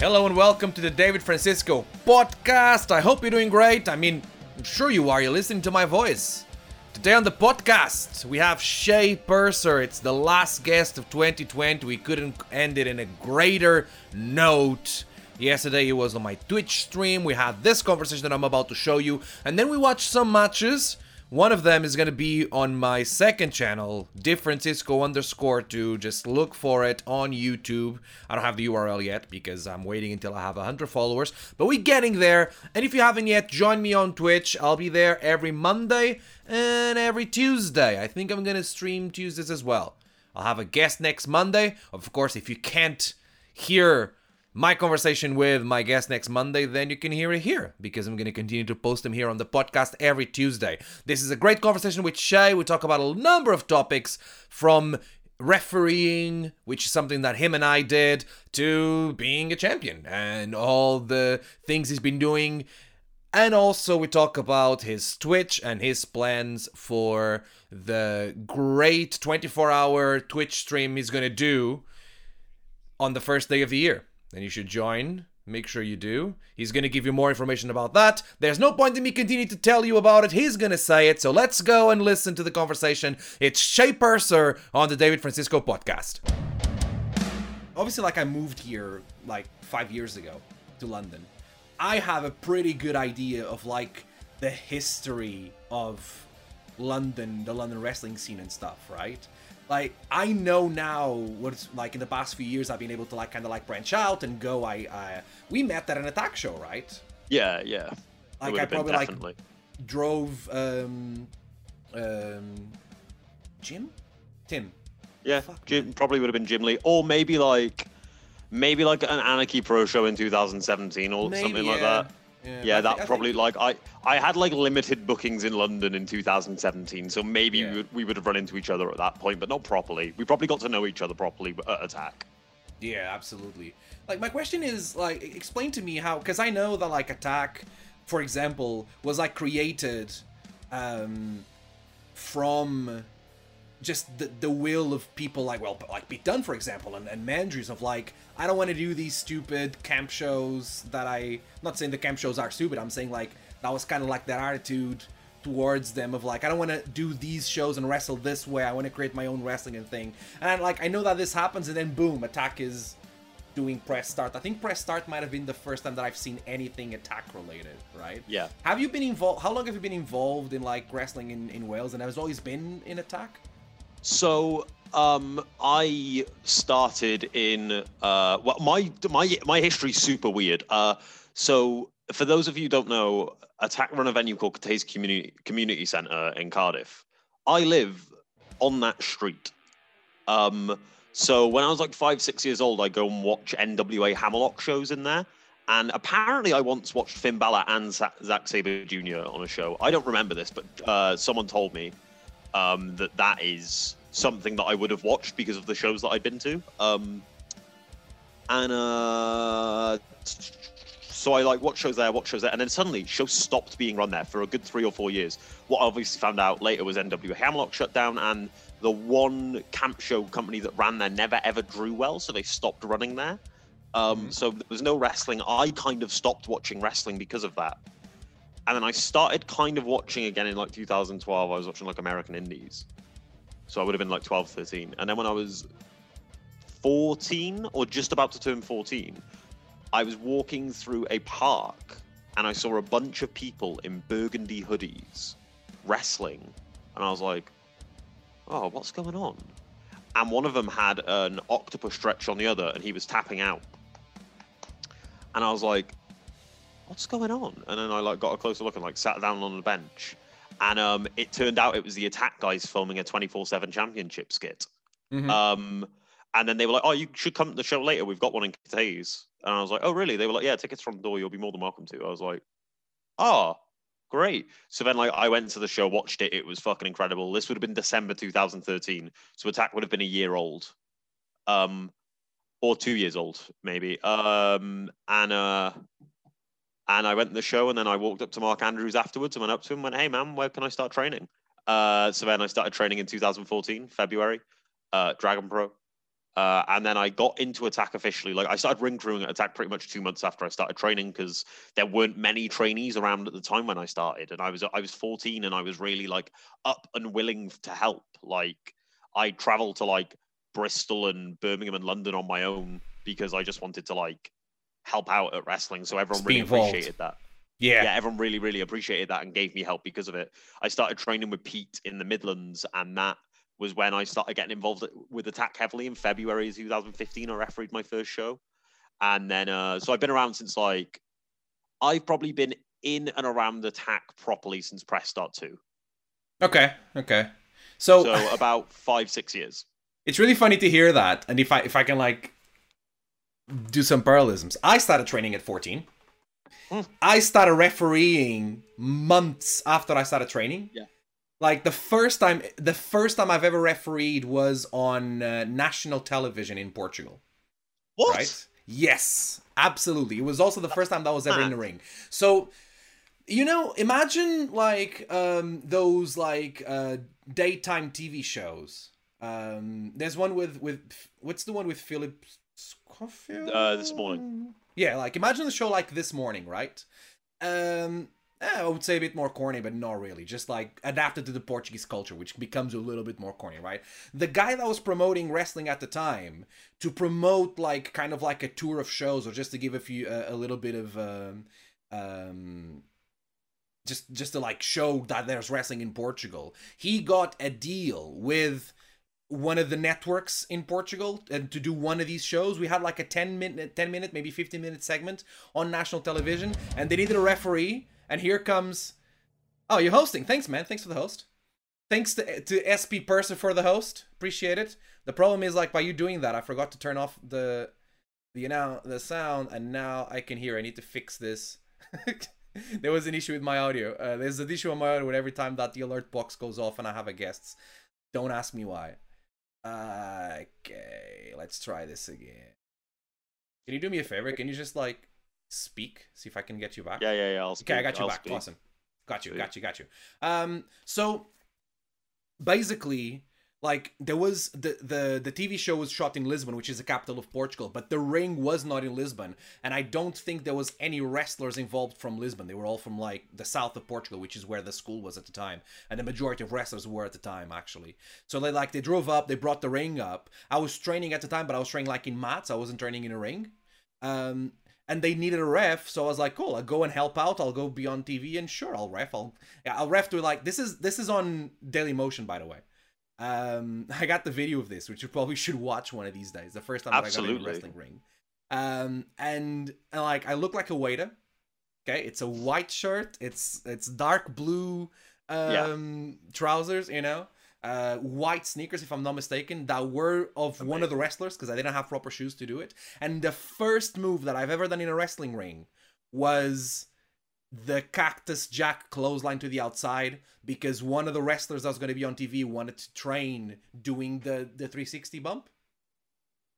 Hello and welcome to the David Francisco podcast. I hope you're doing great. I mean, I'm sure you are. You're listening to my voice. Today on the podcast, we have Shay Purser. It's the last guest of 2020. We couldn't end it in a greater note. Yesterday, he was on my Twitch stream. We had this conversation that I'm about to show you, and then we watched some matches. One of them is going to be on my second channel, Differencisco underscore 2. Just look for it on YouTube. I don't have the URL yet because I'm waiting until I have 100 followers, but we're getting there. And if you haven't yet, join me on Twitch. I'll be there every Monday and every Tuesday. I think I'm going to stream Tuesdays as well. I'll have a guest next Monday. Of course, if you can't hear my conversation with my guest next Monday, then you can hear it here because I'm going to continue to post them here on the podcast every Tuesday. This is a great conversation with Shay. We talk about a number of topics from refereeing, which is something that him and I did, to being a champion and all the things he's been doing. And also, we talk about his Twitch and his plans for the great 24 hour Twitch stream he's going to do on the first day of the year then you should join. Make sure you do. He's going to give you more information about that. There's no point in me continuing to tell you about it. He's going to say it. So let's go and listen to the conversation. It's Shay Purser on the David Francisco podcast. Obviously, like I moved here like five years ago to London. I have a pretty good idea of like the history of London, the London wrestling scene and stuff, right? Like I know now what's like in the past few years I've been able to like kind of like branch out and go. I, I we met at an attack show, right? Yeah, yeah. Like I probably like drove um um Jim, Tim. Yeah, Fuck, Jim man. probably would have been Jim Lee, or maybe like maybe like an Anarchy Pro show in 2017 or maybe, something like that. Yeah, yeah that probably think... like I I had like limited bookings in London in 2017, so maybe yeah. we, would, we would have run into each other at that point, but not properly. We probably got to know each other properly at Attack. Yeah, absolutely. Like my question is like explain to me how because I know that like Attack, for example, was like created um from just the, the will of people like well like Pete Dunne for example and, and Mandrews of like I don't want to do these stupid camp shows that I I'm not saying the camp shows are stupid I'm saying like that was kind of like their attitude towards them of like I don't want to do these shows and wrestle this way I want to create my own wrestling and thing. And I, like I know that this happens and then boom attack is doing press start. I think press start might have been the first time that I've seen anything attack related right? Yeah. Have you been involved how long have you been involved in like wrestling in, in Wales and has always been in attack so um, I started in uh, well, my my my history's super weird. Uh, so for those of you who don't know, Attack run a venue called Cathays Community Community Centre in Cardiff. I live on that street. Um, so when I was like five, six years old, I go and watch NWA Hammerlock shows in there. And apparently, I once watched Finn Balor and Zack Sabre Jr. on a show. I don't remember this, but uh, someone told me um, that that is something that I would have watched because of the shows that I'd been to. Um, and uh, so I like watch shows there, watch shows there, and then suddenly shows stopped being run there for a good three or four years. What I obviously found out later was NWA Hammerlock shut down, and the one camp show company that ran there never ever drew well, so they stopped running there. Um, mm-hmm. So there was no wrestling. I kind of stopped watching wrestling because of that. And then I started kind of watching again in like 2012. I was watching like American Indies. So I would have been like 12, 13. And then when I was 14 or just about to turn 14, I was walking through a park and I saw a bunch of people in burgundy hoodies wrestling. And I was like, oh, what's going on? And one of them had an octopus stretch on the other and he was tapping out. And I was like, what's going on? And then I like got a closer look and like sat down on the bench. And um, it turned out it was the attack guys filming a 24-7 championship skit. Mm-hmm. um, and then they were like oh you should come to the show later. We've got one in Cathays. and i was like oh really? They were like yeah tickets from the door. You'll be more than welcome to. I was like oh great. So then like i went to the show watched it. It was fucking incredible. This would have been december 2013 so attack would have been a year old. Um or two years old maybe. Um and uh and I went to the show, and then I walked up to Mark Andrews afterwards and went up to him and went, "Hey, man, where can I start training?" Uh, so then I started training in 2014, February, uh, Dragon Pro, Uh, and then I got into attack officially. Like I started ring crewing at attack pretty much two months after I started training because there weren't many trainees around at the time when I started, and I was I was 14 and I was really like up and willing to help. Like I traveled to like Bristol and Birmingham and London on my own because I just wanted to like help out at wrestling. So everyone really involved. appreciated that. Yeah. Yeah, everyone really, really appreciated that and gave me help because of it. I started training with Pete in the Midlands, and that was when I started getting involved with Attack heavily in February 2015. I refereed my first show. And then, uh, so I've been around since like, I've probably been in and around Attack properly since Press Start 2. Okay. Okay. So, So about five, six years. it's really funny to hear that, and if I if I can like do some parallelisms, I started training at 14. Hmm. I started refereeing months after I started training. Yeah. Like the first time, the first time I've ever refereed was on uh, national television in Portugal. What? Right? Yes, absolutely. It was also the first time that I was ever in the ring. So, you know, imagine like um those like uh daytime TV shows. Um there's one with with what's the one with Phillip Schofield? Uh, This Morning. Yeah, like imagine the show like this morning, right? Um eh, I would say a bit more corny, but not really. Just like adapted to the Portuguese culture, which becomes a little bit more corny, right? The guy that was promoting wrestling at the time to promote like kind of like a tour of shows, or just to give a few uh, a little bit of um, um, just just to like show that there's wrestling in Portugal. He got a deal with one of the networks in Portugal and to do one of these shows. We had like a 10 minute 10 minute maybe 15 minute segment on national television and they needed a referee and here comes Oh, you're hosting. Thanks man. Thanks for the host. Thanks to to SP Purser for the host. Appreciate it. The problem is like by you doing that, I forgot to turn off the the you know the sound and now I can hear. I need to fix this. there was an issue with my audio. Uh, there's an issue on my audio every time that the alert box goes off and I have a guest. Don't ask me why. Okay, let's try this again. Can you do me a favor? Can you just like speak? See if I can get you back. Yeah, yeah, yeah. I'll Okay, I got you I'll back. speak. Awesome. Got you, Sweet. got you, got you. Um, so basically, like there was the the the TV show was shot in Lisbon, which is the capital of Portugal, but the ring was not in Lisbon, and I don't think there was any wrestlers involved from Lisbon. They were all from like the south of Portugal, which is where the school was at the time, and the majority of wrestlers were at the time actually. So they like they drove up, they brought the ring up. I was training at the time, but I was training like in mats. I wasn't training in a ring. Um, and they needed a ref, so I was like, "Cool, I'll go and help out. I'll go be on TV, and sure, I'll ref. I'll I'll ref to like this is this is on Daily Motion, by the way. Um, I got the video of this, which you probably should watch one of these days. The first time that I got in a wrestling ring. Um, and, and like I look like a waiter. Okay, it's a white shirt. It's it's dark blue um trousers, you know. Uh, white sneakers, if I'm not mistaken, that were of one of the wrestlers because I didn't have proper shoes to do it. And the first move that I've ever done in a wrestling ring was the cactus jack clothesline to the outside because one of the wrestlers that was going to be on TV wanted to train doing the the 360 bump.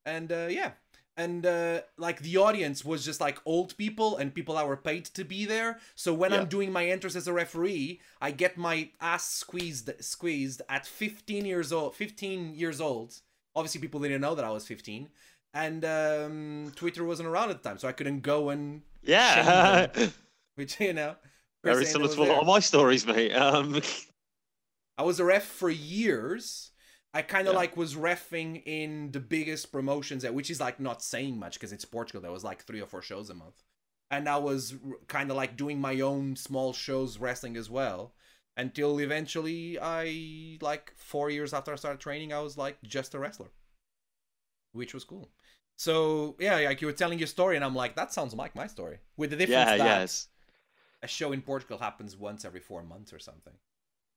And uh, yeah, and uh, like the audience was just like old people and people that were paid to be there. So when I'm doing my entrance as a referee, I get my ass squeezed squeezed at 15 years old. 15 years old. Obviously, people didn't know that I was 15. And um, Twitter wasn't around at the time, so I couldn't go and Yeah. which you know Very similar to a lot of my stories, mate. Um, I was a ref for years. I kind of Yeah. like was refing in the biggest promotions, at which is like not saying much because it's Portugal. There was like three or four shows a month, and I was kind of like doing my own small shows wrestling as well. Until eventually, I like four years after I started training, I was like just a wrestler, which was cool. So yeah, like you were telling your story, and I'm like, that sounds like my story, with the difference yeah, that yes. A show in Portugal happens once every four months or something.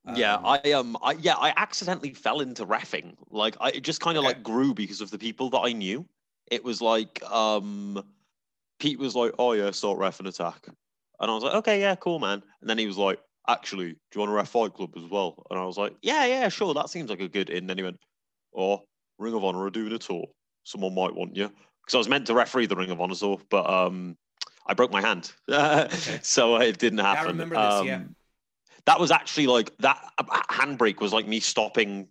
yeah, Um, I um, I yeah, I accidentally fell into refing. Like, I it just kind of Okay. like grew because of the people that I knew. It was like, um, Pete was like, "Oh yeah, start ref and attack," and I was like, "Okay, yeah, cool, man." And then he was like, "Actually, do you want to ref Fight Club as well?" And I was like, "Yeah, yeah, sure, that seems like a good." in." And then he went, "Oh, Ring of Honor are doing a tour. Someone might want you." Because I was meant to referee the Ring of Honor tour, but um, I broke my hand, so it didn't happen. remember this, yeah. Um, that was actually like that uh, handbrake was like me stopping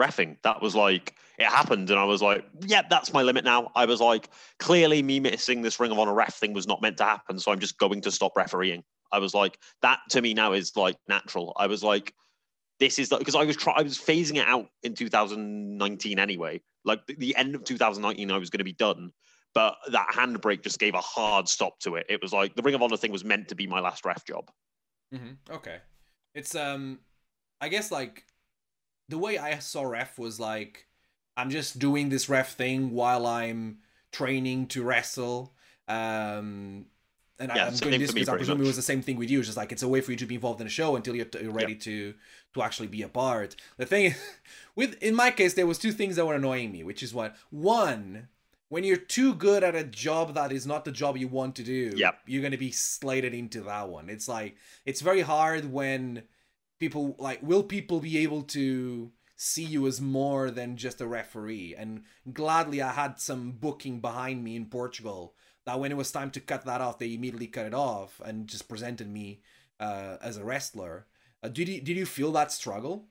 refing. That was like it happened, and I was like, yeah, that's my limit now. I was like, clearly me missing this Ring of Honor ref thing was not meant to happen, so I'm just going to stop refereeing. I was like, that to me now is like natural. I was like, this is because I was try I was phasing it out in 2019 anyway. Like the, the end of 2019, I was going to be done. But that handbrake just gave a hard stop to it. It was like the Ring of Honor thing was meant to be my last ref job. Mm-hmm. Okay, it's um, I guess like the way I saw ref was like I'm just doing this ref thing while I'm training to wrestle. Um, and Yeah, I, am doing this because I presume it was the same thing with you. It's just like it's a way for you to be involved in a show until you're, you're ready to to actually be a part. The thing is, with in my case, there was two things that were annoying me, which is what one. When you're too good at a job that is not the job you want to do, Yep. you're gonna be slated into that one. It's like it's very hard when people like will people be able to see you as more than just a referee and gladly i had some booking behind me in portugal that when it was time to cut that off they immediately cut it off and just presented me uh, as a wrestler uh, did you did you feel that struggle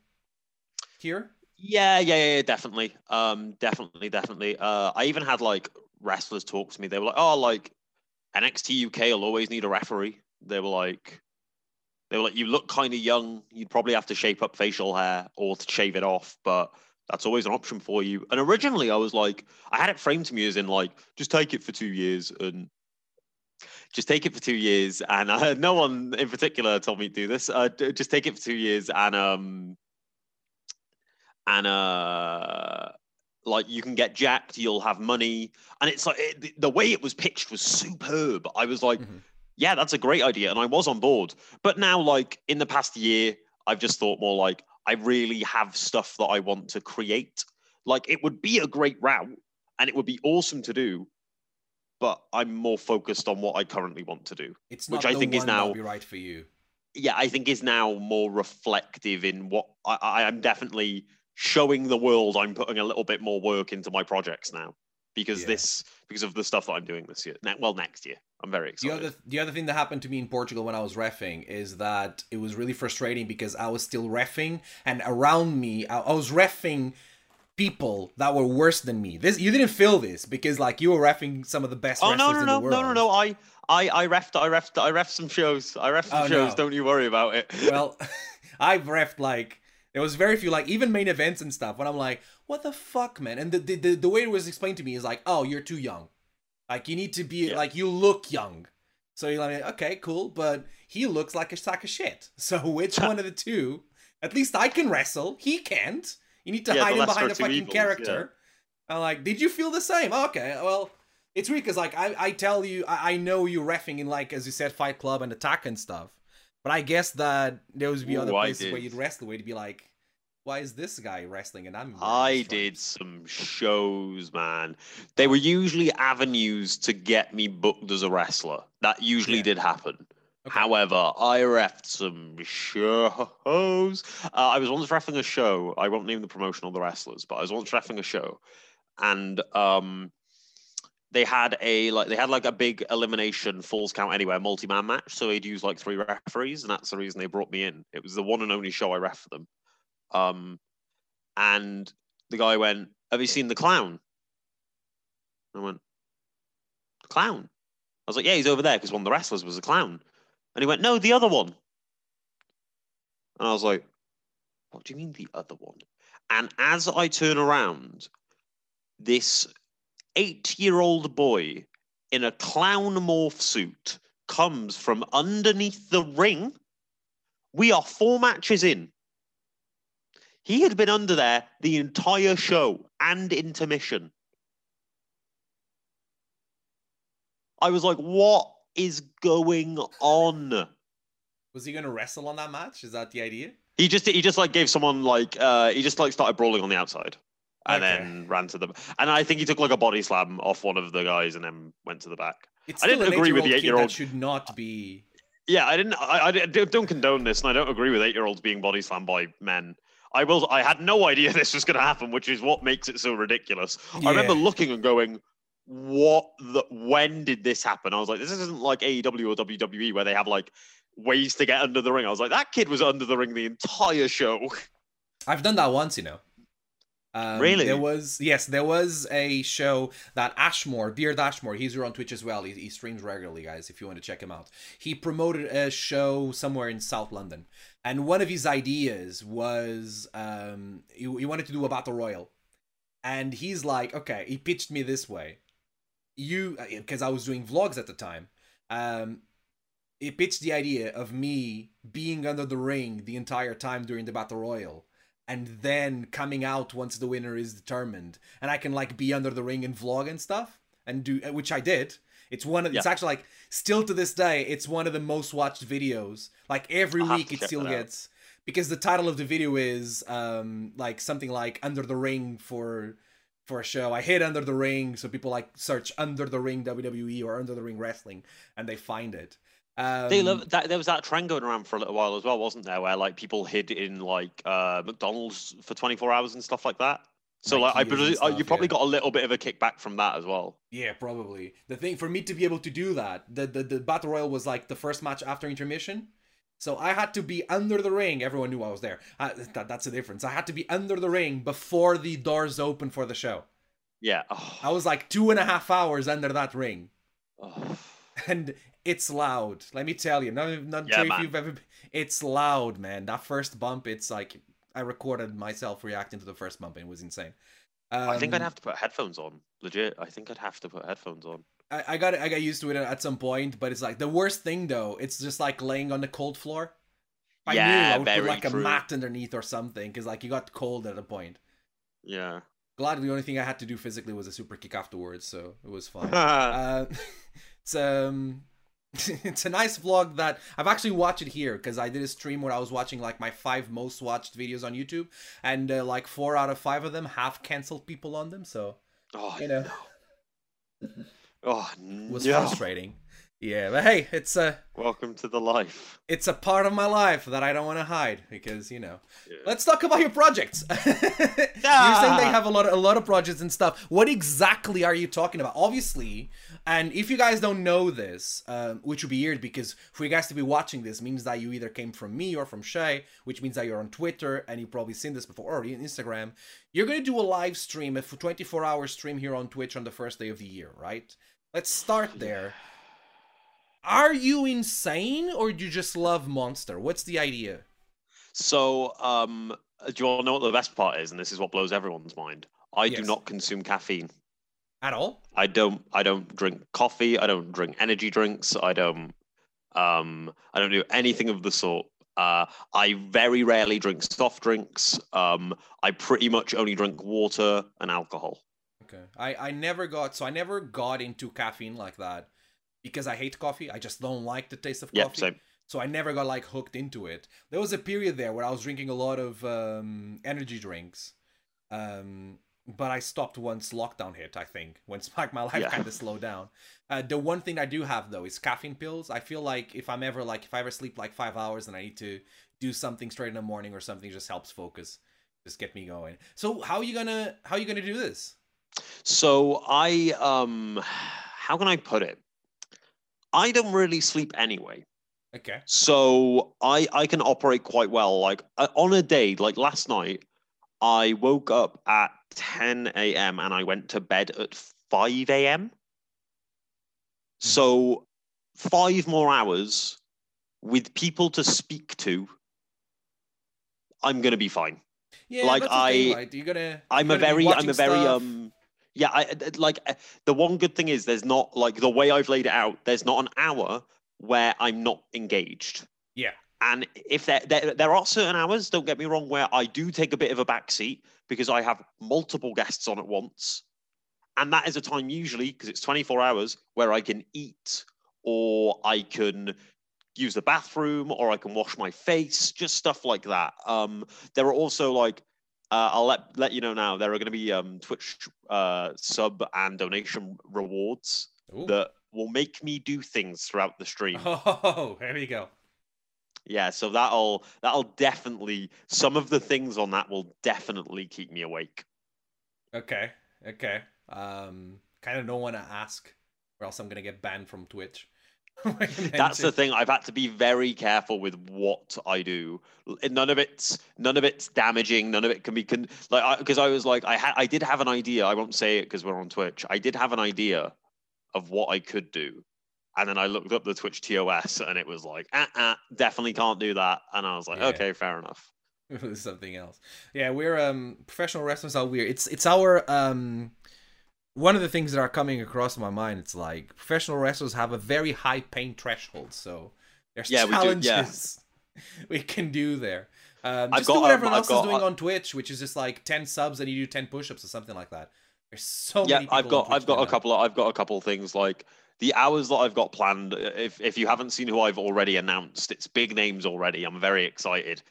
here Yeah, yeah, yeah, definitely. Um, definitely, definitely. Uh, I even had like wrestlers talk to me. They were like, "Oh, like NXT UK will always need a referee." They were like, "They were like, you look kind of young. You'd probably have to shape up facial hair or to shave it off, but that's always an option for you." And originally, I was like, I had it framed to me as in like, just take it for two years and. Just take it for two years, and uh, no one in particular told me to do this. Uh, just take it for two years, and um, and uh like you can get jacked you'll have money. And it's like it, the- way it was pitched was superb. I was like Mhm. yeah that's a great idea. And i was on board. But now like in the past year i've just thought more like i really have stuff that i want to create. Like it would be a great route and it would be awesome to do but i'm more focused on what i currently want to do it's Which not I think is now- be right for you. Yeah, I think is now more reflective in what I, I am definitely showing the world. I'm putting a little bit more work into my projects now because Yeah. this because of the stuff that I'm doing this year. Ne- well, next year, I'm very The excited. other the other thing that happened to me in Portugal when I was refing is that it was really frustrating because I was still refing and around me I, I was refing people that were worse than me. This you didn't feel this because like you were refing some of the best oh wrestlers no no in no the world. no no no! I I I refed I refed I refed some shows. I refed oh, some Oh, shows. no. Don't you worry about it. Well, I've refed like there was very few like even main events and stuff when I'm like, what the fuck, man? And the the, the, way it was explained to me is like, oh, you're too young. Like you need to be Yeah. like you look young. So you're like, okay, cool, but he looks like a sack of shit. So which one of the two? At least I can wrestle. He can't. You need to Yeah, hide him behind a lesser of two fucking evils, character. I'm like, did you feel the same? Okay, well, it's weird because like I, I tell you, I, I know you refing in like as you said, Fight Club and Attack and stuff. But I guess that there would be Ooh, other places where you'd wrestle where you'd be like, why is this guy wrestling and I'm? I did some shows, man. They were usually avenues to get me booked as a wrestler. That usually Yeah. did happen. Okay. However, I refed some shows. Uh, I was once refing a show. I won't name the promotion or the wrestlers, but I was once refing a show, and um, they had a like they had like a big elimination falls count anywhere multi man match. So they'd use like three referees, and that's the reason they brought me in. It was the one and only show I ref for them. Um, and the guy went, "Have you seen the clown?" I went, "The clown." I was like, "Yeah, he's over there because one of the wrestlers was a clown." And he went, "No, the other one." And I was like, "What do you mean the other one?" And as I turn around, this eight-year-old boy in a clown morph suit comes from underneath the ring. We are four matches in. He had been under there the entire show and intermission. I was like, what is going on? Was he gonna wrestle on that match? Is that the idea? He just he just like gave someone like uh he just like started brawling on the outside and Okay. then ran to them. And I think he took like a body slam off one of the guys and then went to the back. It's I didn't agree with the kid eight-year-old. That should not be. Yeah, I didn't. I, I don't condone this, and I don't agree with eight-year-olds being body slammed by men. I will. I had no idea this was going to happen, which is what makes it so ridiculous. I remember looking and going, "What? The? When did this happen?" I was like, "This isn't like AEW or WWE where they have like ways to get under the ring." I was like, "That kid was under the ring the entire show." I've done that once, you know. Um, Really? There was yes, there was a show that Ashmore, Beard Ashmore, he's here on Twitch as well. He, he streams regularly, guys. If you want to check him out, he promoted a show somewhere in South London, and one of his ideas was um, he, he wanted to do a battle royal, and he's like, okay, he pitched me this way, you because I was doing vlogs at the time. Um, he pitched the idea of me being under the ring the entire time during the battle royal and then coming out once the winner is determined. And i can like be under the ring and vlog and stuff and do which i did. It's one of it's actually like still to this day it's one of the most watched videos. Like every I'll week it still gets because the title of the video is um like something like under the ring for for a show. I hit under the ring so people like search under the ring wwe or under the ring wrestling and they find it um, They love that. There was that trend going around for a little while as well, wasn't there? Where like people hid in like uh, McDonald's for 24 hours and stuff like that. So like, I presume uh, you probably yeah. got a little bit of a kickback from that as well. Yeah, probably. The thing for me to be able to do that, the, the the battle royal was like the first match after intermission, so I had to be under the ring. Everyone knew I was there. Uh, that, that's the difference. I had to be under the ring before the doors open for the show. Yeah. Oh, I was like two and a half hours under that ring, oh. and it's loud. Let me tell you. Not not Yeah, sure if you've ever. It's loud, man. That first bump, it's like I recorded myself reacting to the first bump, and it was insane. I think I'd Um, have to put headphones on. Legit. I think I'd have to put headphones on. I, I got I got used to it at some point, but it's like the worst thing though. It's just like laying on the cold floor. I knew Yeah, I would put very like a mat underneath or something because like you got cold at a point. Yeah. Glad the only thing I had to do physically was a super kick afterwards, so it was fine. uh, it's um, it's a nice vlog that I've actually watched it here because I did a stream where I was watching like my five most watched videos on YouTube, and uh, like four out of five of them have canceled people on them, so oh, you know. no. Oh, was no. frustrating. Yeah, but hey, it's a Welcome to the life. it's a part of my life that I don't want to hide because you know. Yeah. Let's talk about your projects. You're saying they Ah. have a lot of a lot of projects and stuff. What exactly are you talking about? Obviously, and if you guys don't know this, um, which would be weird because for you guys to be watching this means that you either came from me or from Shay, which means that you're on Twitter and you've probably seen this before or on Instagram. You're gonna do a live stream, a 24 hour stream here on Twitch on the first day of the year, right? Let's start there. Are you insane or do you just love Monster? What's the idea? So, um, do you all know what the best part is? And this is what blows everyone's mind. I do not consume caffeine. At all? I don't. I don't drink coffee. I don't drink energy drinks. I don't. Um, I don't do anything of the sort. Uh, I very rarely drink soft drinks. Um, I pretty much only drink water and alcohol. Okay. I, I never got so I never got into caffeine like that because I hate coffee. I just don't like the taste of Yeah, coffee. same. So I never got like hooked into it. There was a period there where I was drinking a lot of um, energy drinks. Um, but I stopped once lockdown hit, I think, when like my life Yeah. kind of slowed down. Uh, the one thing I do have though is caffeine pills. I feel like if I'm ever like if I ever sleep like five hours and I need to do something straight in the morning or something, just helps focus, just get me going. So how are you gonna how are you gonna do this? So I um, how can I put it? I don't really sleep anyway. Okay. So I I can operate quite well. Like uh, on a day, like last night, I woke up at 10 a.m. and I went to bed at 5 a.m. So five more hours with people to speak to. I'm gonna be fine. Yeah, Like, thing, I-? You're gonna. I'm you're a very, I'm a very, stuff. um, yeah, I like uh, the one good thing is there's not like the way I've laid it out. There's not an hour where I'm not engaged. Yeah. And if there, there there are certain hours, don't get me wrong, where I do take a bit of a backseat because I have multiple guests on at once, and that is a time usually because it's 24 hours where I can eat or I can use the bathroom or I can wash my face, just stuff like that. Um, there are also like uh, I'll let let you know now. There are going to be um, Twitch uh, sub and donation rewards Ooh. that will make me do things throughout the stream. Oh, there you go. Yeah, so that'll that'll definitely some of the things on that will definitely keep me awake. Okay, okay. Um, kind of don't want to ask, or else I'm gonna get banned from Twitch. That's the thing. I've had to be very careful with what I do. None of it's none of it's damaging. None of it can be con- like because I, I, was like I had I did have an idea. I won't say it because we're on Twitch. I did have an idea of what I could do, and then I looked up the Twitch TOS and it was like, ah, uh, definitely can't do that. And I was like, yeah. okay, fair enough. something else. Yeah, we're um professional wrestlers are weird. It's it's our um one of the things that are coming across my mind, it's like professional wrestlers have a very high pain threshold, so there's yeah, challenges we, do, yeah. we can do there. Um, just got, do what everyone um, else got, is doing uh, on Twitch, which is just like ten subs and you do ten push-ups or something like that. There's so many. yeah, I've got I've got a couple of, I've got a couple of things like the hours that I've got planned. If if you haven't seen who I've already announced, it's big names already. I'm very excited,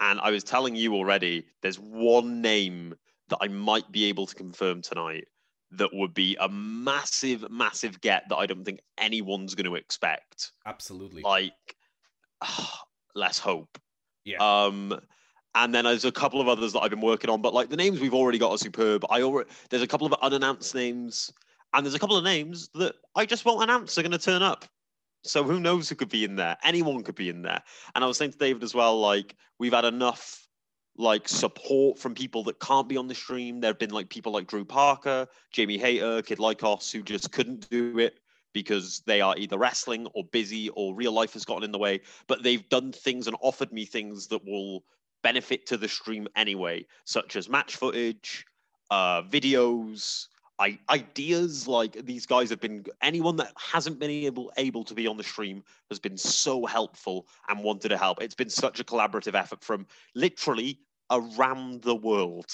and I was telling you already. There's one name that I might be able to confirm tonight that would be a massive, massive get that I don't think anyone's going to expect. Absolutely. Like, let's hope. Yeah. Um, and then there's a couple of others that I've been working on, but like the names we've already got are superb. I already there's a couple of unannounced names, and there's a couple of names that I just won't announce are going to turn up. So who knows who could be in there? Anyone could be in there. And I was saying to David as well, like we've had enough like support from people that can't be on the stream. There have been like people like Drew Parker, Jamie Hayter, Kid Lycos, who just couldn't do it because they are either wrestling or busy or real life has gotten in the way. But they've done things and offered me things that will benefit to the stream anyway, such as match footage, uh, videos, I, ideas. Like these guys have been. Anyone that hasn't been able able to be on the stream has been so helpful and wanted to help. It's been such a collaborative effort from literally around the world.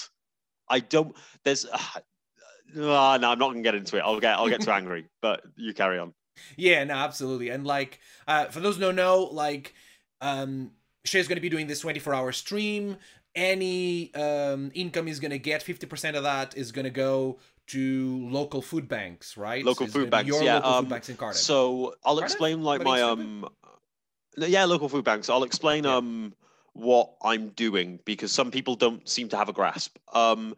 I don't. There's. Uh, uh, no, I'm not gonna get into it. I'll get. I'll get too angry. But you carry on. Yeah. No. Absolutely. And like, uh, for those who don't know, like, um, Shay's gonna be doing this 24 hour stream. Any um, income is gonna get 50% of that is gonna go to local food banks, right? Local food banks. Your yeah. local um, food banks in Cardiff. So I'll Cardiff? explain like my um. Yeah, local food banks. I'll explain yeah. um what I'm doing because some people don't seem to have a grasp. Um,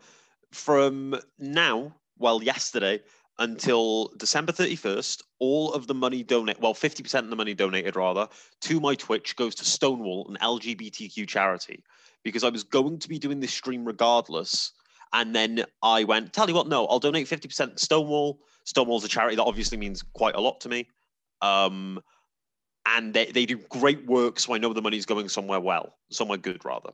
from now, well, yesterday until December 31st, all of the money donate, well, 50% of the money donated rather, to my Twitch goes to Stonewall, an LGBTQ charity, because I was going to be doing this stream regardless. And then I went, tell you what, no, I'll donate 50% to Stonewall. Stonewall's a charity that obviously means quite a lot to me. Um, and they, they do great work, so I know the money's going somewhere well, somewhere good rather.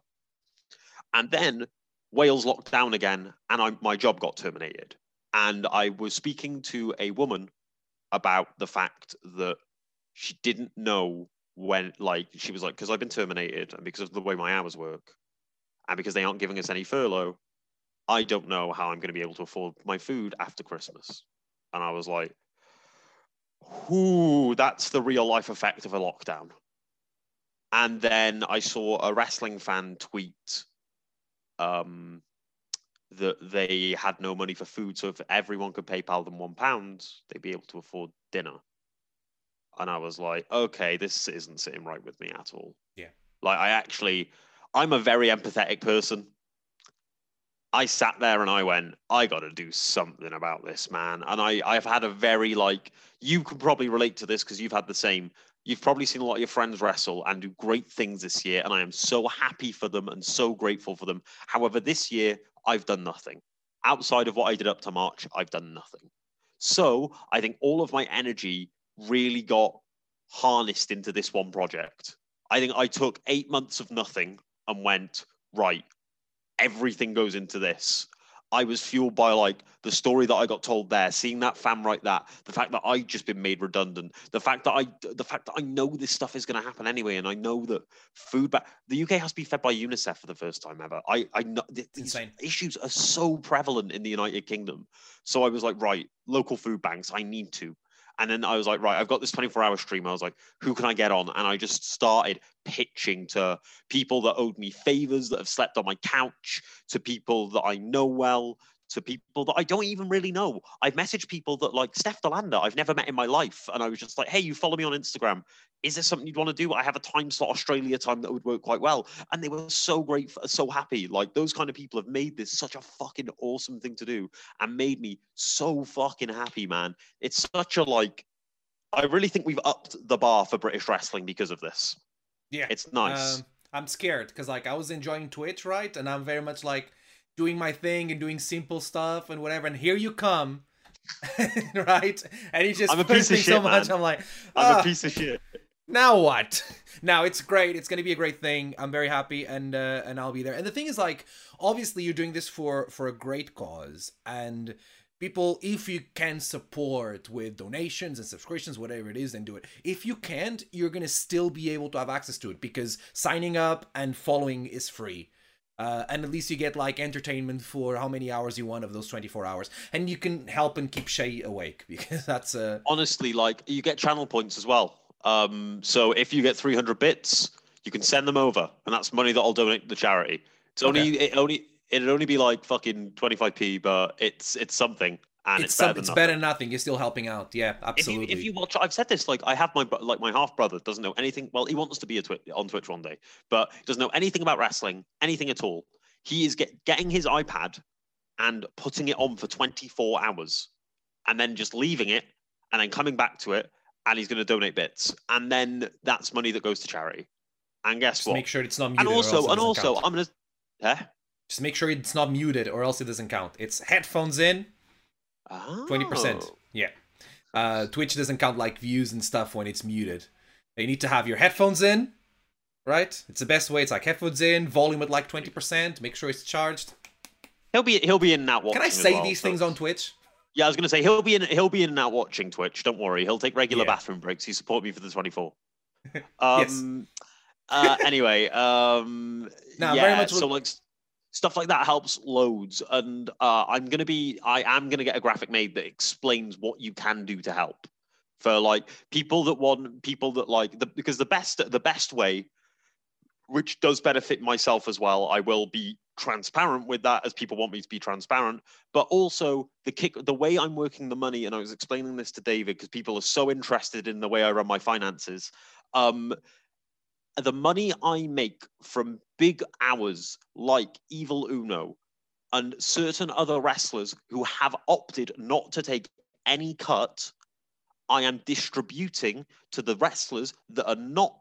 And then Wales locked down again, and I, my job got terminated. And I was speaking to a woman about the fact that she didn't know when, like, she was like, because I've been terminated, and because of the way my hours work, and because they aren't giving us any furlough, I don't know how I'm going to be able to afford my food after Christmas. And I was like, Ooh, that's the real life effect of a lockdown. And then I saw a wrestling fan tweet um, that they had no money for food. So if everyone could PayPal them one pound, they'd be able to afford dinner. And I was like, okay, this isn't sitting right with me at all. Yeah. Like, I actually, I'm a very empathetic person. I sat there and I went, I got to do something about this, man. And I, I've had a very like, you can probably relate to this because you've had the same. You've probably seen a lot of your friends wrestle and do great things this year, and I am so happy for them and so grateful for them. However, this year I've done nothing outside of what I did up to March. I've done nothing. So I think all of my energy really got harnessed into this one project. I think I took eight months of nothing and went right everything goes into this. I was fueled by like the story that I got told there, seeing that fam write that, the fact that I just been made redundant, the fact that I, the fact that I know this stuff is going to happen anyway, and I know that food back the UK has to be fed by UNICEF for the first time ever. I, I know these insane. issues are so prevalent in the United Kingdom, so I was like, right, local food banks, I need to. And then I was like, right, I've got this 24 hour stream. I was like, who can I get on? And I just started pitching to people that owed me favors, that have slept on my couch, to people that I know well, to people that I don't even really know. I've messaged people that like Steph De Lander, I've never met in my life. And I was just like, hey, you follow me on Instagram. Is there something you'd want to do? I have a time slot Australia time that would work quite well. And they were so great, so happy. Like those kind of people have made this such a fucking awesome thing to do and made me so fucking happy, man. It's such a like, I really think we've upped the bar for British wrestling because of this. Yeah, It's nice. Um, I'm scared because like I was enjoying Twitch, right? And I'm very much like doing my thing and doing simple stuff and whatever. And here you come, right? And you just I'm a piece of me so shit, much. man. I'm like, I'm "Ah, a piece of shit. now what? now it's great. It's gonna be a great thing. I'm very happy, and uh, and I'll be there. And the thing is, like, obviously, you're doing this for for a great cause, and people, if you can support with donations and subscriptions, whatever it is, then do it. If you can't, you're gonna still be able to have access to it because signing up and following is free. Uh, and at least you get like entertainment for how many hours you want of those 24 hours and you can help and keep shay awake because that's uh Honestly, like you get channel points as well. Um, so if you get 300 bits, you can send them over, and that's money that I'll donate to the charity. It's only it only it'd only be like fucking 25p, but it's it's something, and it's it's, some, better it's than better nothing. than nothing. You're still helping out. Yeah, If you, absolutely. if you watch, I've said this. Like I have my like my half brother doesn't know anything. Well, he wants to be a twi- on Twitch one day, but he doesn't know anything about wrestling, anything at all. He is get, getting his iPad and putting it on for 24 hours, and then just leaving it, and then coming back to it, and he's going to donate bits, and then that's money that goes to charity. And guess just what? make sure it's not muted. and also, and also, count. I'm gonna. Huh? just make sure it's not muted, or else it doesn't count. It's headphones in, twenty percent. Oh. Yeah, uh, Twitch doesn't count like views and stuff when it's muted. You need to have your headphones in, right? It's the best way. It's like headphones in, volume at like twenty percent. Make sure it's charged. He'll be he'll be in that out watching. Can I say well, these so- things on Twitch? Yeah, I was gonna say he'll be in he'll be in and out watching Twitch. Don't worry, he'll take regular Yeah. bathroom breaks. He support me for the twenty four. Yes. Um, uh, anyway, um, No, yeah, very much so like stuff like that helps loads, and uh, I'm gonna be I am gonna get a graphic made that explains what you can do to help for like people that want people that like the because the best the best way which does benefit myself as well. I will be transparent with that as people want me to be transparent, but also the kick the way I'm working the money, and I was explaining this to David because people are so interested in the way I run my finances. Um, the money I make from big hours like Evil Uno and certain other wrestlers who have opted not to take any cut, I am distributing to the wrestlers that are not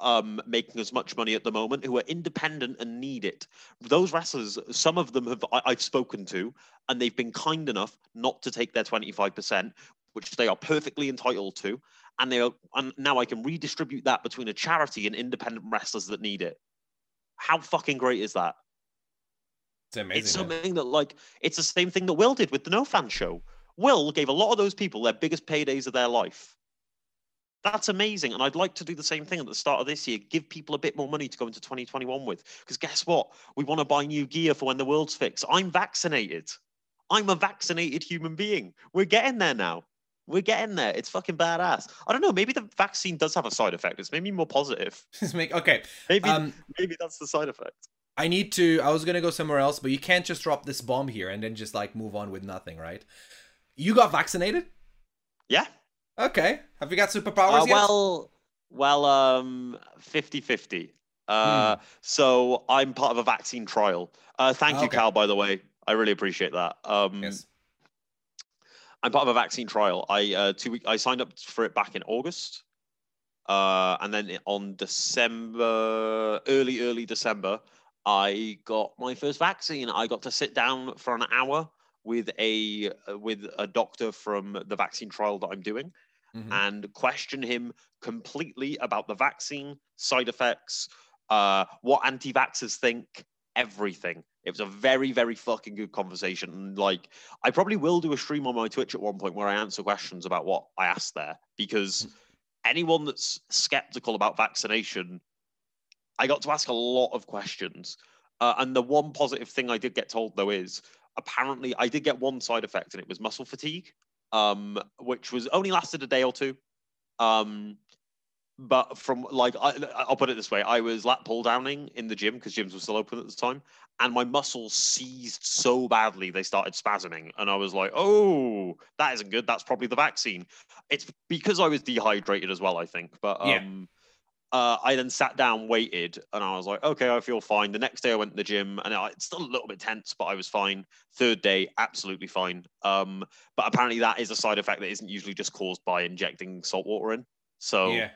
um, making as much money at the moment, who are independent and need it. Those wrestlers, some of them have I, I've spoken to, and they've been kind enough not to take their 25%, which they are perfectly entitled to. And they are, and now I can redistribute that between a charity and independent wrestlers that need it. How fucking great is that? It's amazing. it's something that like it's the same thing that Will did with the No Fan Show. Will gave a lot of those people their biggest paydays of their life. That's amazing, and I'd like to do the same thing at the start of this year. Give people a bit more money to go into 2021 with, because guess what? We want to buy new gear for when the world's fixed. I'm vaccinated. I'm a vaccinated human being. We're getting there now. We're getting there. It's fucking badass. I don't know. Maybe the vaccine does have a side effect. It's maybe more positive. Make okay. Maybe Um, maybe that's the side effect. I need to. I was gonna go somewhere else, but you can't just drop this bomb here and then just like move on with nothing, right? You got vaccinated? Yeah. Okay. Have you got superpowers Uh, yet? well, well, um, 50-50. Uh, so I'm part of a vaccine trial. Uh, thank you, Cal. By the way, I really appreciate that. Um, yes. I'm part of a vaccine trial. I uh, two week I signed up for it back in August, uh, and then on December, early early December, I got my first vaccine. I got to sit down for an hour with a with a doctor from the vaccine trial that I'm doing Mhm. and question him completely about the vaccine, side effects, uh, what anti-vaxxers think, everything. It was a very, very fucking good conversation. And like, I probably will do a stream on my Twitch at one point where I answer questions about what I asked there, because anyone that's skeptical about vaccination, I got to ask a lot of questions. Uh, and the one positive thing I did get told though is apparently I did get one side effect, and it was muscle fatigue um, which was only lasted a day or two. Um, but from like, I, I'll put it this way: I was lat pull downing in the gym because gyms were still open at the time, and my muscles seized so badly they started spasming, and I was like, "Oh, that isn't good. That's probably the vaccine." It's because I was dehydrated as well, I think. But Yeah. um, uh, I then sat down, waited, and I was like, okay, I feel fine. The next day, I went to the gym, and I, it's still a little bit tense, but I was fine. Third day, absolutely fine. Um, but apparently, that is a side effect that isn't usually just caused by injecting salt water in. So yeah,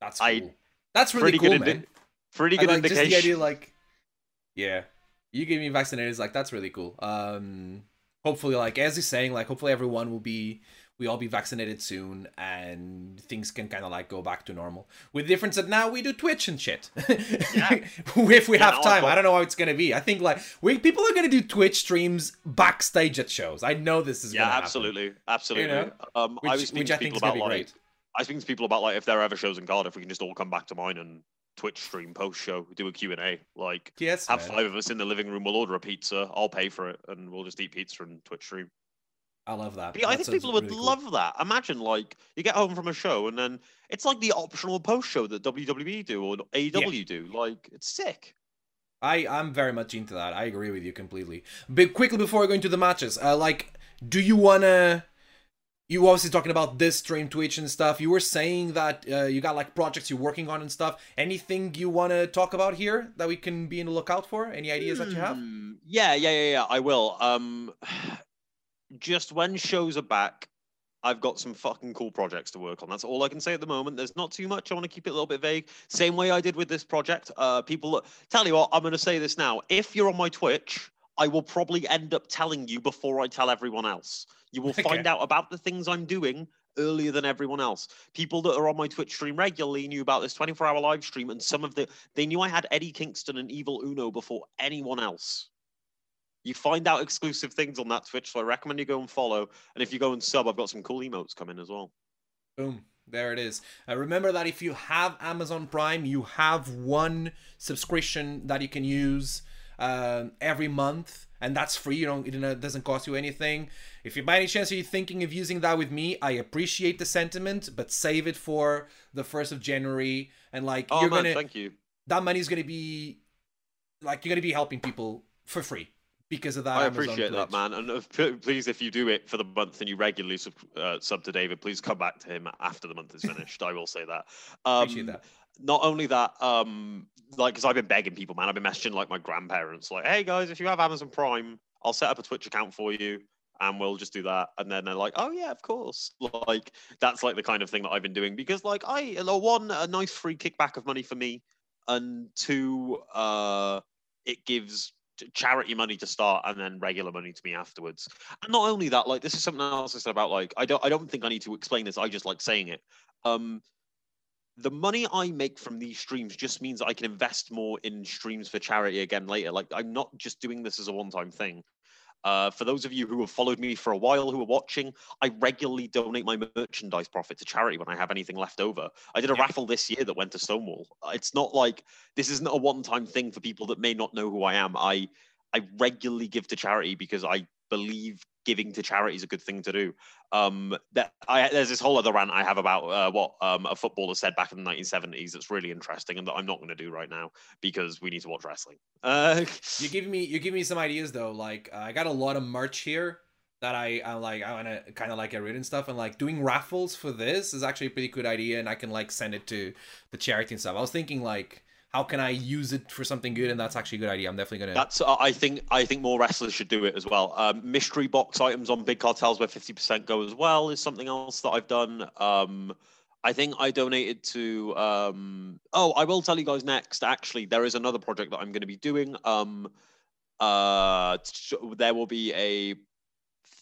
that's I- cool. that's really pretty cool, good man. indi- pretty I good like just indication. the idea, like, yeah, you get me vaccinated is like that's really cool. Um, hopefully, like as he's saying, like hopefully everyone will be, we all be vaccinated soon, and things can kind of like go back to normal. With the difference that now we do Twitch and shit. Yeah. if we Yeah, have time, I don't know how it's gonna be. I think like we people are gonna do Twitch streams backstage at shows. I know this is yeah, gonna happen. absolutely, absolutely. know? um, I Which, was speaking to I think people is gonna about be like, great. I speaking to people about like if there are ever shows in Cardiff, we can just all come back to mine and Twitch stream post show, do a Q and A. Like Yes, have man. five of us in the living room. We'll order a pizza. I'll pay for it, and we'll just eat pizza and Twitch stream. I love that. Yeah, I think people would really cool. love that. Imagine like you get home from a show, and then it's like the optional post show that WWE do or AEW do. Like it's sick. I I'm very much into that. I agree with you completely. But quickly before we go into the matches, uh, like, do you wanna? You obviously talking about this stream, Twitch and stuff. You were saying that uh, you got like projects you're working on and stuff. Anything you wanna talk about here that we can be in the lookout for? Any ideas that you have? Hmm, Yeah, yeah, yeah, yeah. I will. Um, just when shows are back, I've got some fucking cool projects to work on. That's all I can say at the moment. There's not too much. I want to keep it a little bit vague. Same way I did with this project. Uh, people, tell you what, I'm going to say this now. If you're on my Twitch, I will probably end up telling you before I tell everyone else. You will find out about the things I'm doing earlier than everyone else. People that are on my Twitch stream regularly knew about this 24 hour live stream, and some of the they knew I had Eddie Kingston and Evil Uno before anyone else. You find out exclusive things on that Twitch, so I recommend you go and follow. And if you go and sub, I've got some cool emotes coming as well. Boom. There it is. Uh, remember that if you have Amazon Prime, you have one subscription that you can use um, every month, and that's free. You don't, it doesn't cost you anything. If you by any chance are you thinking of using that with me, I appreciate the sentiment, but save it for the first of January, and like Oh you're man, gonna thank you. that money's gonna be like you're gonna be helping people for free because of that. I Amazon appreciate that, man. And if, please, if you do it for the month and you regularly sub, uh, sub to David, please come back to him after the month is finished. I will say that. Um, Appreciate that. Not only that, um, like, because I've been begging people, man. I've been messaging like my grandparents, like, "Hey guys, if you have Amazon Prime, I'll set up a Twitch account for you." And we'll just do that, and then they're like, "Oh yeah, of course." Like that's like the kind of thing that I've been doing because, like, I uh, one a nice free kickback of money for me, and two, uh, it gives charity money to start and then regular money to me afterwards. And not only that, like this is something else I said about like I don't I don't think I need to explain this. I just like saying it. Um, the money I make from these streams just means I can invest more in streams for charity again later. Like I'm not just doing this as a one-time thing. Uh, for those of you who have followed me for a while, who are watching, I regularly donate my merchandise profit to charity when I have anything left over. I did a Yeah. raffle this year that went to Stonewall. Uh, It's not like this isn't a one-time thing for people that may not know who I am. I I regularly give to charity because I believe giving to charity is a good thing to do. Um, that I, there's this whole other rant I have about uh, what um, a footballer said back in the 1970s. That's really interesting, and that I'm not going to do right now because we need to watch wrestling. Uh, You give me you give me some ideas though. Like uh, I got a lot of merch here that I I like I want to kind of like get rid and stuff. And like doing raffles for this is actually a pretty good idea, and I can like send it to the charity and stuff. I was thinking like how can I use it for something good, and that's actually a good idea. I'm definitely gonna. That's uh, I think I think more wrestlers should do it as well. Um, mystery box items on big cartels where fifty percent go as well is something else that I've done. Um, I think I donated to. Um, oh, I will tell you guys next. Actually, there is another project that I'm going to be doing. Um, uh, there will be a.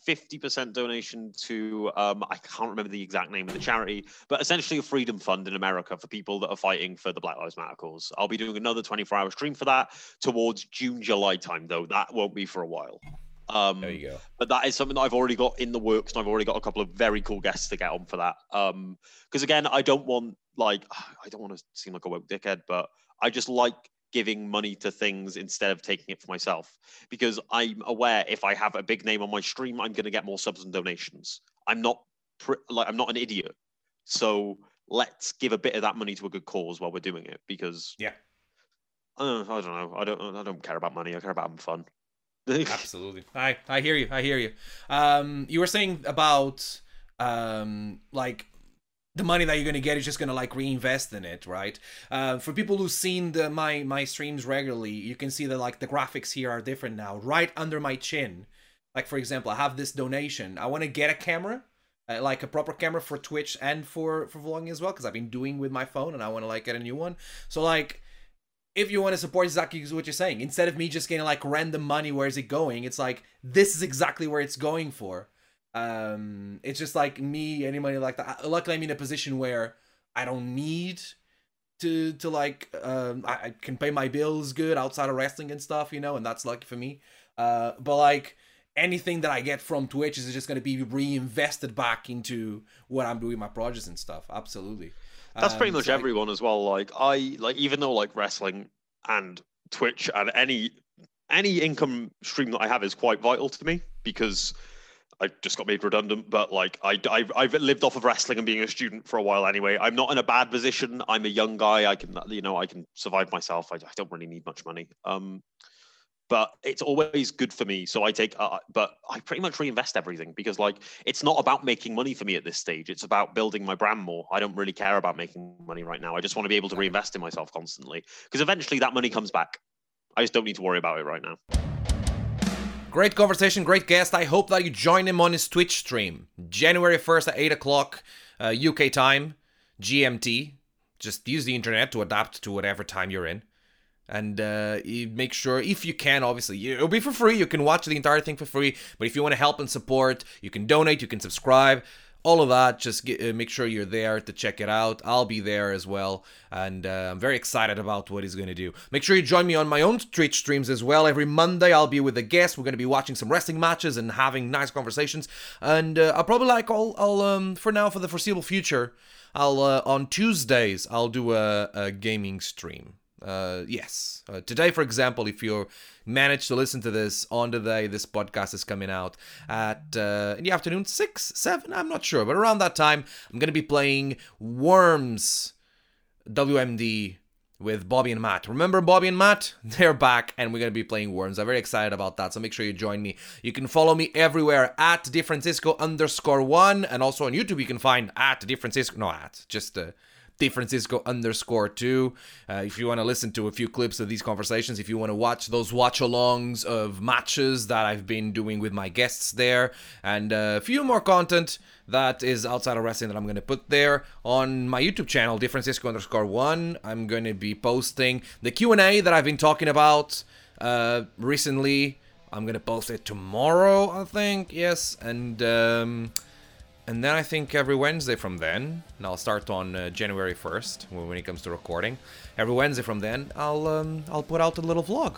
50% donation to um, I can't remember the exact name of the charity, but essentially a freedom fund in America for people that are fighting for the Black Lives Matter cause. I'll be doing another 24 hour stream for that towards June, July time, though. That won't be for a while. Um, there you go. but that is something that I've already got in the works, and I've already got a couple of very cool guests to get on for that. Um, because again, I don't want like I don't want to seem like a woke dickhead, but I just like giving money to things instead of taking it for myself because I'm aware if I have a big name on my stream, I'm going to get more subs and donations. I'm not pr- like I'm not an idiot, so let's give a bit of that money to a good cause while we're doing it because Yeah. uh, I don't know. I don't. I don't care about money. I care about having fun. Absolutely. I I hear you. I hear you. Um, you were saying about um like the money that you're gonna get is just gonna like reinvest in it, right? Uh, for people who've seen the, my my streams regularly, you can see that like the graphics here are different now. Right under my chin, like for example, I have this donation. I want to get a camera, uh, like a proper camera for Twitch and for for vlogging as well, because I've been doing with my phone and I want to like get a new one. So like. If you want to support exactly what you're saying, instead of me just getting like random money, where is it going? It's like this is exactly where it's going for um, it's just like me, anybody like that. Luckily, I'm in a position where I don't need to to like um, I, I can pay my bills good outside of wrestling and stuff, you know, and that's lucky for me. Uh, but like anything that I get from Twitch is just going to be reinvested back into what I'm doing my projects and stuff. Absolutely. That's pretty um, much so everyone as well. Like I like even though like wrestling and Twitch and any any income stream that I have is quite vital to me because I just got made redundant, but like I, I've, I've lived off of wrestling and being a student for a while anyway. I'm not in a bad position. I'm a young guy. I can, you know, I can survive myself. I, I don't really need much money. Um, but it's always good for me. So I take, uh, but I pretty much reinvest everything because like it's not about making money for me at this stage. It's about building my brand more. I don't really care about making money right now. I just want to be able to reinvest in myself constantly because eventually that money comes back. I just don't need to worry about it right now. Great conversation, great guest. I hope that you join him on his Twitch stream. January 1st at 8 o'clock uh, UK time, GMT. Just use the internet to adapt to whatever time you're in. And uh, make sure, if you can, obviously, it'll be for free. You can watch the entire thing for free. But if you want to help and support, you can donate, you can subscribe all of that just get, uh, make sure you're there to check it out. I'll be there as well and uh, i'm very excited about what he's going to do. Make sure you join me on my own twitch streams as well. Every monday i'll be with a guest. We're going to be watching some wrestling matches and having nice conversations. And uh, i'll probably like i'll, I'll um for now for the foreseeable future i'll uh, on tuesdays i'll do a, a gaming stream uh, yes. Uh, today, for example, if you manage to listen to this on the day this podcast is coming out at uh, in the afternoon, six, seven, I'm not sure, but around that time, I'm gonna be playing Worms WMD with Bobby and Matt. Remember Bobby and Matt? They're back and we're going to be playing Worms. I'm very excited about that. So make sure you join me. You can follow me everywhere at DiFrancisco underscore one. And also on YouTube, you can find at DiFrancisco, no, at, just uh, DiFrancisco underscore two. Uh, if you want to listen to a few clips of these conversations, if you want to watch those watch alongs of matches that I've been doing with my guests there, and uh, a few more content that is outside of wrestling that I'm going to put there on my YouTube channel, DiFrancisco underscore one. I'm going to be posting the Q&A that I've been talking about uh, recently. I'm going to post it tomorrow, I think. Yes. And um, and then I think every Wednesday from then, and I'll start on uh, January 1st when it comes to recording. Every Wednesday from then, I'll um, I'll put out a little vlog.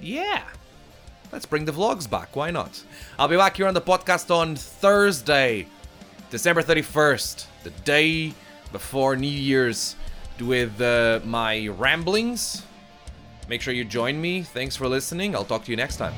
Yeah, let's bring the vlogs back. Why not? I'll be back here on the podcast on Thursday, December 31st, the day before New Year's, with uh, my ramblings. Make sure you join me. Thanks for listening. I'll talk to you next time.